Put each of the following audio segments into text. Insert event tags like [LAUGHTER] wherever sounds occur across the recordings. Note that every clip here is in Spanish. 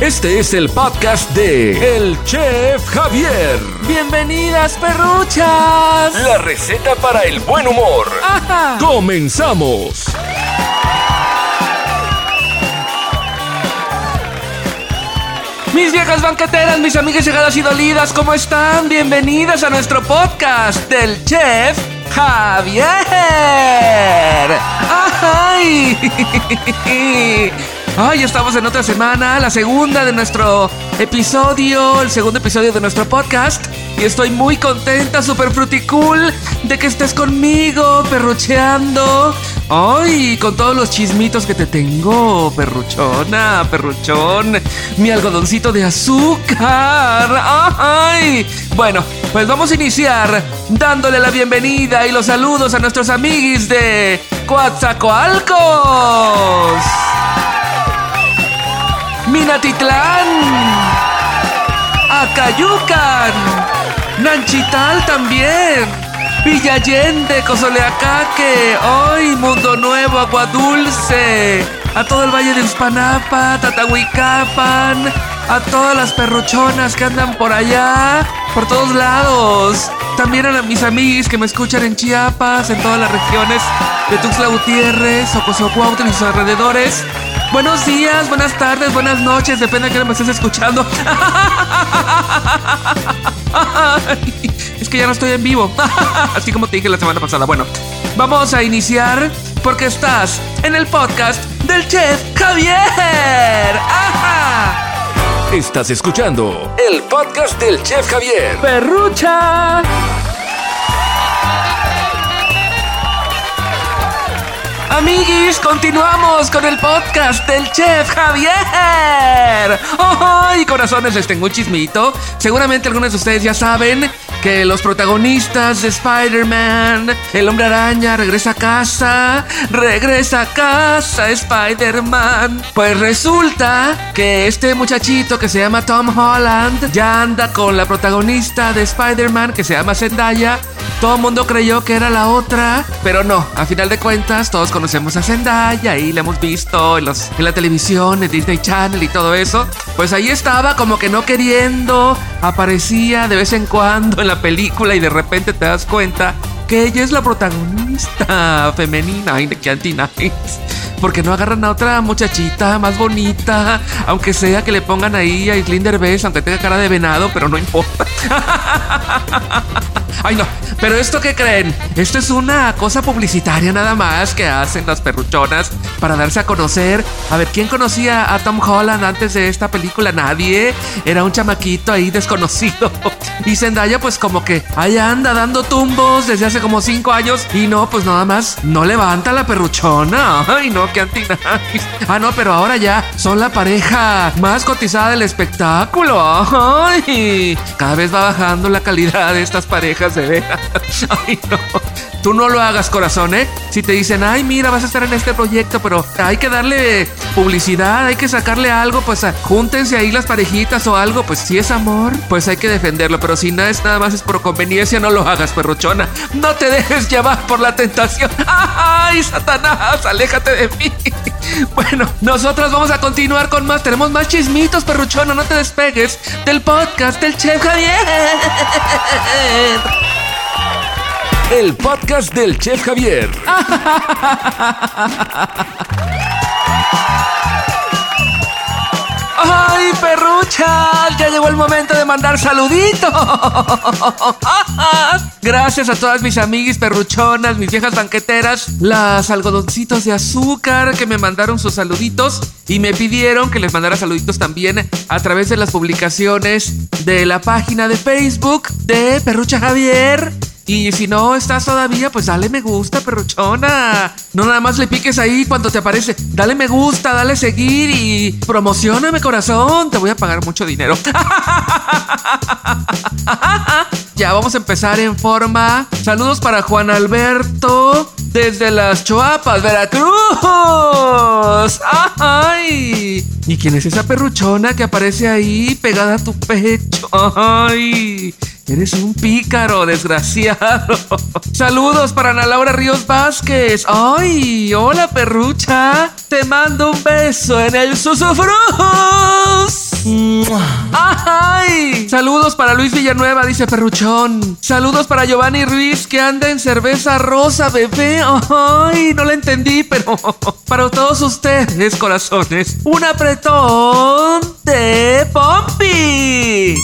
Este es el podcast de El Chef Javier. Bienvenidas, perruchas. La receta para el buen humor. Ajá. Comenzamos. Mis viejas banqueteras, mis amigas llegadas y dolidas, ¿cómo están? Bienvenidas a nuestro podcast del chef Javier. [LAUGHS] ¡Ay! Estamos en otra semana, la segunda de nuestro episodio, el segundo episodio de nuestro podcast. Y estoy muy contenta, super fruticool, de que estés conmigo, perrucheando. Ay, con todos los chismitos que te tengo, perruchona, perruchón. Mi algodoncito de azúcar. Ay. Bueno, pues vamos a iniciar dándole la bienvenida y los saludos a nuestros amiguis de Coatzacoalcos. Minatitlán, Acayucan, Nanchital también, Villa Allende, Cozoleacaque, hoy Mundo Nuevo, Agua Dulce, a todo el Valle de Uspanapa, Tatahuicapan, a todas las perrochonas que andan por allá, por todos lados. También a mis amigos que me escuchan en Chiapas, en todas las regiones de Tuxtla Gutiérrez, Ocosocuautla y sus alrededores. Buenos días, buenas tardes, buenas noches, depende de qué me estés escuchando. [LAUGHS] Es que ya no estoy en vivo, [LAUGHS] así como te dije la semana pasada. Bueno, vamos a iniciar porque estás en el podcast del chef Javier. ¡Ajá! Estás escuchando el podcast del Chef Javier. Perrucha. Amiguis, continuamos con el podcast del chef Javier. ¡Ay, corazones! Les tengo un chismito. Seguramente algunos de ustedes ya saben que los protagonistas de Spider-Man, el hombre araña, regresa a casa. Regresa a casa, Spider-Man. Pues resulta que este muchachito que se llama Tom Holland ya anda con la protagonista de Spider-Man que se llama Zendaya. Todo el mundo creyó que era la otra, pero no. A final de cuentas, todos conocemos a Zendaya y la hemos visto en, la televisión, en Disney Channel y todo eso. Pues ahí estaba como que no queriendo, aparecía de vez en cuando en la película y de repente te das cuenta que ella es la protagonista femenina. De anti-nice. Porque no agarran a otra muchachita más bonita, aunque sea que le pongan ahí a Islín Derbez, aunque tenga cara de venado, pero no importa. [LAUGHS] Ay, no. Pero esto qué creen? Esto es una cosa publicitaria nada más que hacen las perruchonas para darse a conocer. A ver, ¿quién conocía a Tom Holland antes de esta película? Nadie. Era un chamaquito ahí desconocido. [LAUGHS] Y Zendaya, pues como que ahí anda dando tumbos desde hace como cinco años. Y no, pues nada más no levanta la perruchona. [LAUGHS] Ay, no, qué anti [LAUGHS] Ah, no, pero ahora ya son la pareja más cotizada del espectáculo. Ay, cada vez va bajando la calidad de estas parejas de veras. [LAUGHS] Ay, no. Tú no lo hagas, corazón, ¿eh? Si te dicen, ay, mira, vas a estar en este proyecto, pero hay que darle publicidad, hay que sacarle algo, pues júntense ahí las parejitas o algo, pues si es amor, pues hay que defenderlo, pero si no es nada más es por conveniencia, no lo hagas, perrochona. No te dejes llevar por la tentación. [LAUGHS] ¡Ay, Satanás! ¡Aléjate de [LAUGHS] Bueno, nosotros vamos a continuar con más. Tenemos más chismitos, perruchona. No te despegues del podcast del Chef Javier. El podcast del Chef Javier. [LAUGHS] perruchas! Ya llegó el momento de mandar saluditos. [LAUGHS] Gracias a todas mis amiguis perruchonas, mis viejas banqueteras, las algodoncitos de azúcar que me mandaron sus saluditos y me pidieron que les mandara saluditos también a través de las publicaciones de la página de Facebook de Perrucha Javier. Y si no estás todavía, pues dale me gusta, perruchona. No nada más le piques ahí cuando te aparece. Dale me gusta, dale seguir y promocioname, corazón. Te voy a pagar mucho dinero. [LAUGHS] ya vamos a empezar en forma. Saludos para Juan Alberto desde las Choapas, Veracruz. ¡Ay! ¿Y quién es esa perruchona que aparece ahí pegada a tu pecho? ¡Ay! Eres un pícaro, desgraciado. [LAUGHS] Saludos para Ana Laura Ríos Vázquez. ¡Ay! Hola, perrucha. Te mando un beso en el susufrus. ¡Ay! Saludos para Luis Villanueva, dice Perruchón. Saludos para Giovanni Ruiz, que anda en cerveza rosa, bebé. ¡Ay! No la entendí, pero [LAUGHS] para todos ustedes, corazones, un apretón de Pompi.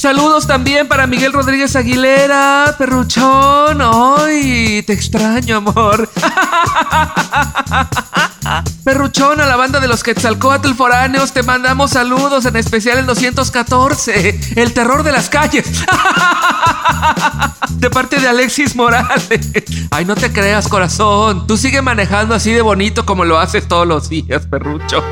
Saludos también para Miguel Rodríguez Aguilera, perruchón. Ay, te extraño, amor. [LAUGHS] Perruchón, a la banda de los Quetzalcoatl foráneos, te mandamos saludos, en especial el 214, el terror de las calles. [LAUGHS] De parte de Alexis Morales. Ay, no te creas, corazón. Tú sigue manejando así de bonito como lo haces todos los días, perrucho.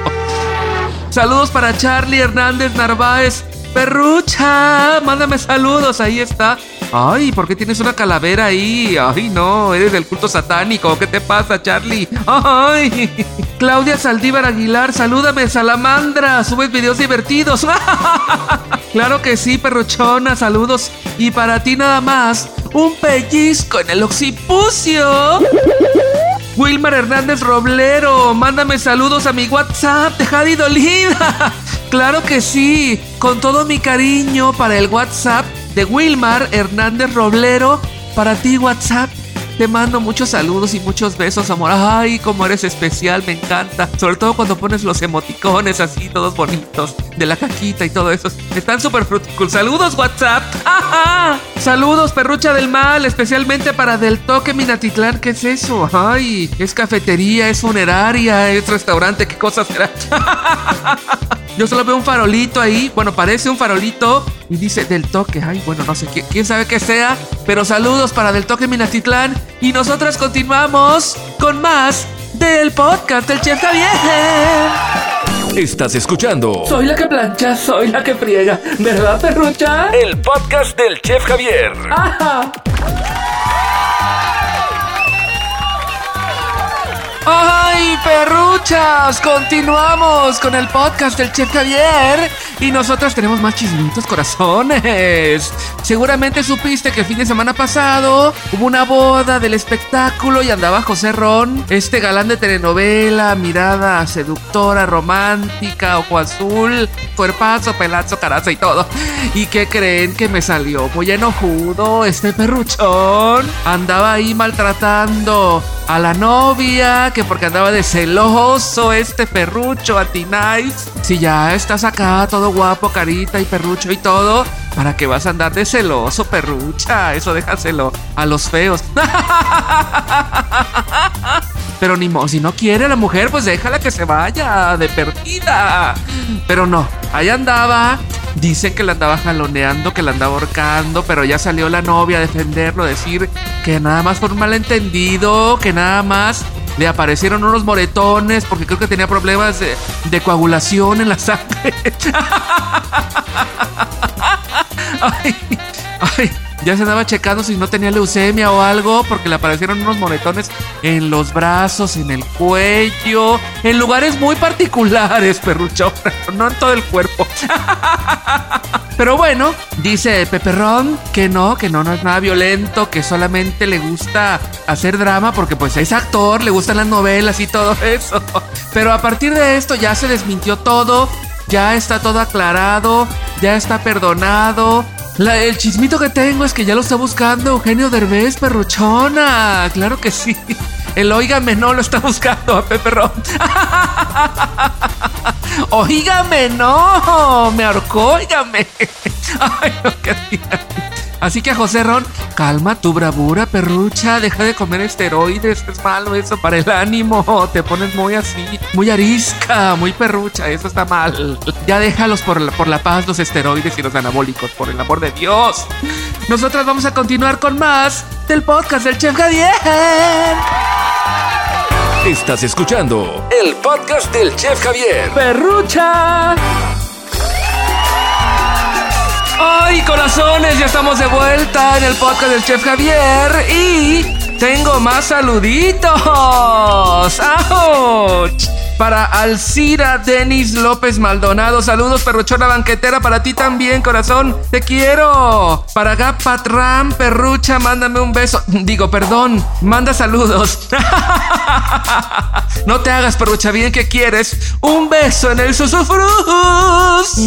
Saludos para Charlie Hernández Narváez, Perrucha, mándame saludos, ahí está. Ay, ¿por qué tienes una calavera ahí? Ay, no, eres del culto satánico. ¿Qué te pasa, Charlie? Ay, [LAUGHS] Claudia Saldívar Aguilar, salúdame, salamandra. Subes videos divertidos. [LAUGHS] claro que sí, perruchona, saludos. Y para ti nada más, un pellizco en el occipucio. Wilmar Hernández Roblero, mándame saludos a mi WhatsApp de Jadi Dolida. Claro que sí, con todo mi cariño para el WhatsApp de Wilmar Hernández Roblero. Para ti, WhatsApp te mando muchos saludos y muchos besos, amor. Ay, cómo eres especial, me encanta. Sobre todo cuando pones los emoticones así, todos bonitos, de la caquita y todo eso. Están súper fruticul. Saludos, WhatsApp. ¡Ajá! Saludos, perrucha del mal, especialmente para Del Toque Minatitlán. ¿Qué es eso? Ay, es cafetería, es funeraria, es restaurante, ¿qué cosa será? [LAUGHS] Yo solo veo un farolito ahí. Bueno, parece un farolito y dice Del Toque. Ay, bueno, no sé quién sabe qué sea. Pero saludos para Del Toque Minatitlán. Y nosotras continuamos con más del podcast del Chef Javier. Estás escuchando. Soy la que plancha, soy la que friega. ¿Verdad, perrucha? El podcast del Chef Javier. Ajá. ¡Ay, perruchas! Continuamos con el podcast del Chef Javier. Y nosotros tenemos más chismitos, corazones. Seguramente supiste que el fin de semana pasado hubo una boda del espectáculo y andaba José Ron, este galán de telenovela, mirada seductora, romántica, ojo azul, cuerpazo, pelazo, caraza y todo. ¿Y qué creen que me salió? Muy enojudo este perruchón. Andaba ahí maltratando a la novia, que porque andaba de celoso este perrucho anti-nice. Si ya estás acá todo guapo, carita y perrucho y todo, ¿para qué vas a andar de celoso, perrucha? Eso déjaselo a los feos. [LAUGHS] Pero ni modo, si no quiere la mujer, pues déjala que se vaya de perdida. Pero no, ahí andaba. Dicen que la andaba jaloneando, que la andaba ahorcando, pero ya salió la novia a defenderlo, a decir que nada más por un malentendido, que nada más le aparecieron unos moretones porque creo que tenía problemas de, coagulación en la sangre. [LAUGHS] ay, ay, ya se andaba checando si no tenía leucemia o algo porque le aparecieron unos moretones en los brazos, en el cuello, en lugares muy particulares, [LAUGHS] perrucho, no en todo el cuerpo. [LAUGHS] Pero bueno, dice Peperrón que no, que no, no es nada violento, que solamente le gusta hacer drama porque pues es actor, le gustan las novelas y todo [LAUGHS] eso. Pero a partir de esto ya se desmintió todo, ya está todo aclarado, ya está perdonado. La- el chismito que tengo es que ya lo está buscando Eugenio Derbez, perruchona. Claro que sí. El óigame no lo está buscando a Pepe Ron. Oígame, [LAUGHS] no, me ahorcó, oígame. [LAUGHS] Ay, no, qué tía. Así que José Ron, calma tu bravura, perrucha, deja de comer esteroides, es malo eso para el ánimo, [LAUGHS] te pones muy así, muy arisca, muy perrucha, eso está mal. Ya déjalos por la, por la paz los esteroides y los anabólicos, por el amor de Dios. Nosotras vamos a continuar con más del podcast del Chef Javier. Estás escuchando el podcast del Chef Javier. Perrucha. ¡Ay, corazones! Ya estamos de vuelta en el podcast del Chef Javier y tengo más saluditos. ¡Auch! Para Alcira Denis López Maldonado. Saludos, perruchona banquetera. Para ti también, corazón. Te quiero. Para Gap Patram, perrucha, mándame un beso. [LAUGHS] Digo, perdón. Manda saludos. [LAUGHS] no te hagas, perrucha, bien que quieres. Un beso en el susufrus.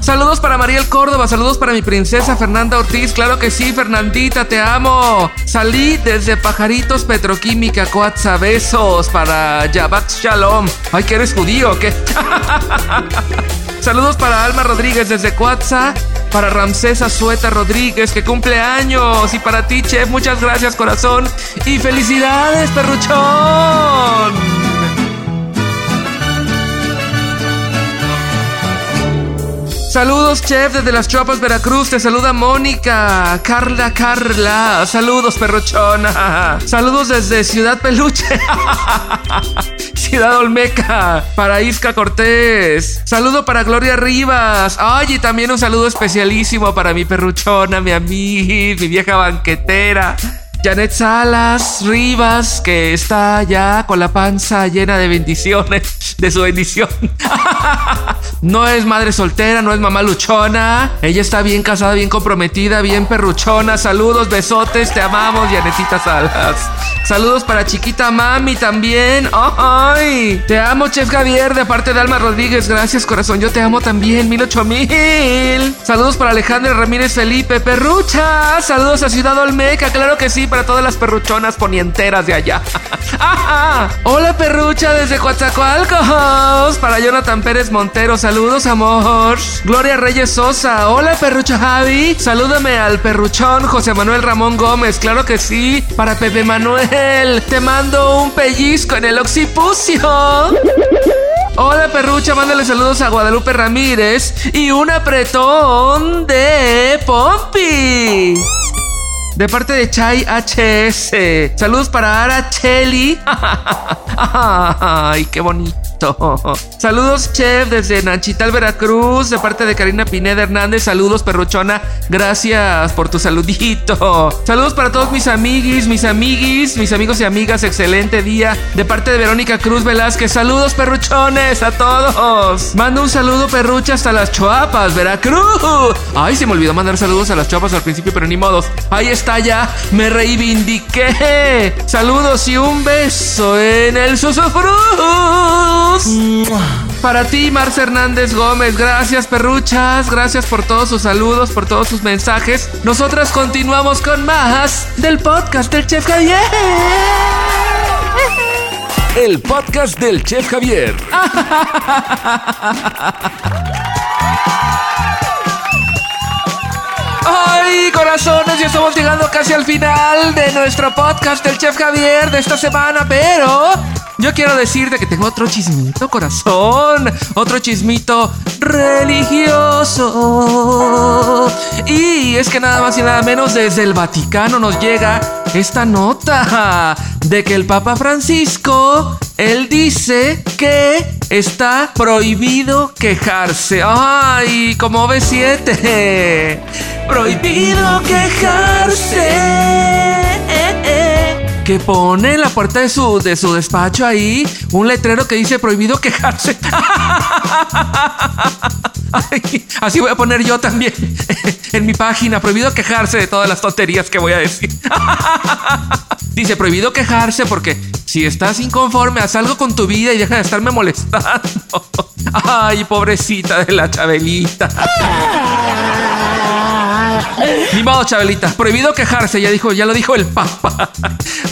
Saludos para Mariel Córdoba. Saludos para mi princesa Fernanda Ortiz. Claro que sí, Fernandita, te amo. Salí desde Pajaritos Petroquímica, Coatza. Besos para Yabat Shalom. Ay, que eres judío, ¿o ¿qué? [LAUGHS] Saludos para Alma Rodríguez desde Coatza. Para Ramsesa Sueta Rodríguez, que cumple años. Y para ti, chef, muchas gracias, corazón. Y felicidades, perruchón. Saludos, chef, desde las Chopas, Veracruz. Te saluda Mónica. Carla, Carla. Saludos, perrochona. Saludos desde Ciudad Peluche. [LAUGHS] Ciudad Olmeca. Para Isca Cortés. Saludo para Gloria Rivas. Ay, y también un saludo especialísimo para mi perruchona, mi amiga, mi vieja banquetera. Janet Salas Rivas, que está ya con la panza llena de bendiciones, [LAUGHS] de su bendición. [LAUGHS] no es madre soltera, no es mamá luchona. Ella está bien casada, bien comprometida, bien perruchona. Saludos, besotes, te amamos, Janetita Salas. Saludos para chiquita mami también. ¡Ay! Te amo, Chef Javier, de parte de Alma Rodríguez. Gracias, corazón. Yo te amo también. Mil ocho mil. Saludos para Alejandra Ramírez Felipe. Perrucha. Saludos a Ciudad Olmeca. Claro que sí, para todas las perruchonas ponienteras de allá. [LAUGHS] Hola, perrucha, desde Coatzacoalcos. Para Jonathan Pérez Montero. Saludos, amor. Gloria Reyes Sosa. Hola, perrucha Javi. Salúdame al perruchón José Manuel Ramón Gómez. Claro que sí. Para Pepe Manuel. Te mando un pellizco en el occipucio. Hola perrucha, mándale saludos a Guadalupe Ramírez y un apretón de Pompi. De parte de Chai HS. Saludos para Ara Cheli. [LAUGHS] Ay, qué bonito. [LAUGHS] Saludos, chef, desde Nanchital, Veracruz, de parte de Karina Pineda Hernández. Saludos, perruchona. Gracias por tu saludito. Saludos para todos mis amiguis, mis amiguis, mis amigos y amigas. Excelente día. De parte de Verónica Cruz Velázquez. Saludos, perruchones, a todos. Mando un saludo, perrucha, hasta las Choapas, Veracruz. Ay, se me olvidó mandar saludos a las Choapas al principio, pero ni modos. Ahí está ya. Me reivindiqué. Saludos y un beso en el Para ti, Marce Hernández Gómez. Gracias, perruchas. Gracias por todos sus saludos, por todos sus mensajes. Nosotras continuamos con más del podcast del Chef Javier. El podcast del Chef Javier. ¡Ay, corazones! Ya estamos llegando casi al final de nuestro podcast del Chef Javier de esta semana, pero yo quiero decirte que tengo otro chismito, corazón. Otro chismito religioso. Y es que nada más y nada menos desde el Vaticano nos llega esta nota de que el Papa Francisco, él dice que está prohibido quejarse. Ay, como B7. Prohibido quejarse que pone en la puerta de su, de su despacho ahí un letrero que dice prohibido quejarse. [LAUGHS] así voy a poner yo también [LAUGHS] en mi página, prohibido quejarse de todas las tonterías que voy a decir. [LAUGHS] Dice, prohibido quejarse porque si estás inconforme, haz algo con tu vida y deja de estarme molestando. Ay, pobrecita de la Chabelita. [LAUGHS] Ni modo, Chabelita. Prohibido quejarse, ya dijo, ya lo dijo el Papa. [LAUGHS]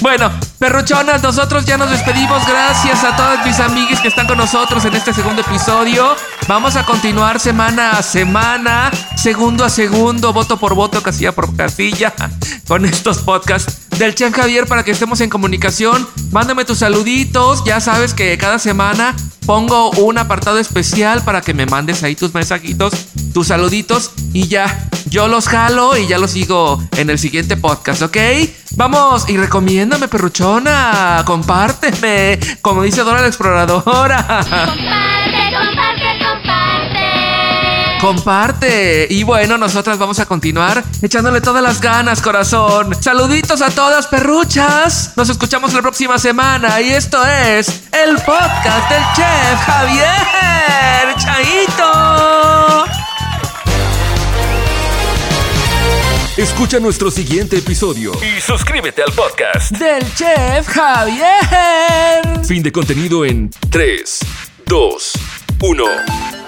Bueno, perruchonas, nosotros ya nos despedimos. Gracias a todos mis amiguis que están con nosotros en este segundo episodio. Vamos a continuar semana a semana, segundo a segundo, voto por voto, casilla por casilla, [LAUGHS] con estos podcasts del Chef Javier para que estemos en comunicación. Mándame tus saluditos. Ya sabes que cada semana pongo un apartado especial para que me mandes ahí tus mensajitos, tus saluditos y ya. Yo los jalo y ya los sigo en el siguiente podcast, ¿ok? Vamos y recomiéndame, perruchona. Compárteme, como dice Dora la exploradora. Comparte, comparte, comparte. comparte. Y bueno, nosotras vamos a continuar echándole todas las ganas, corazón. Saluditos a todas, perruchas. Nos escuchamos la próxima semana y esto es el podcast del chef Javier. Chaito. Escucha nuestro siguiente episodio y suscríbete al podcast del chef Javier. Fin de contenido en 3, 2, 1.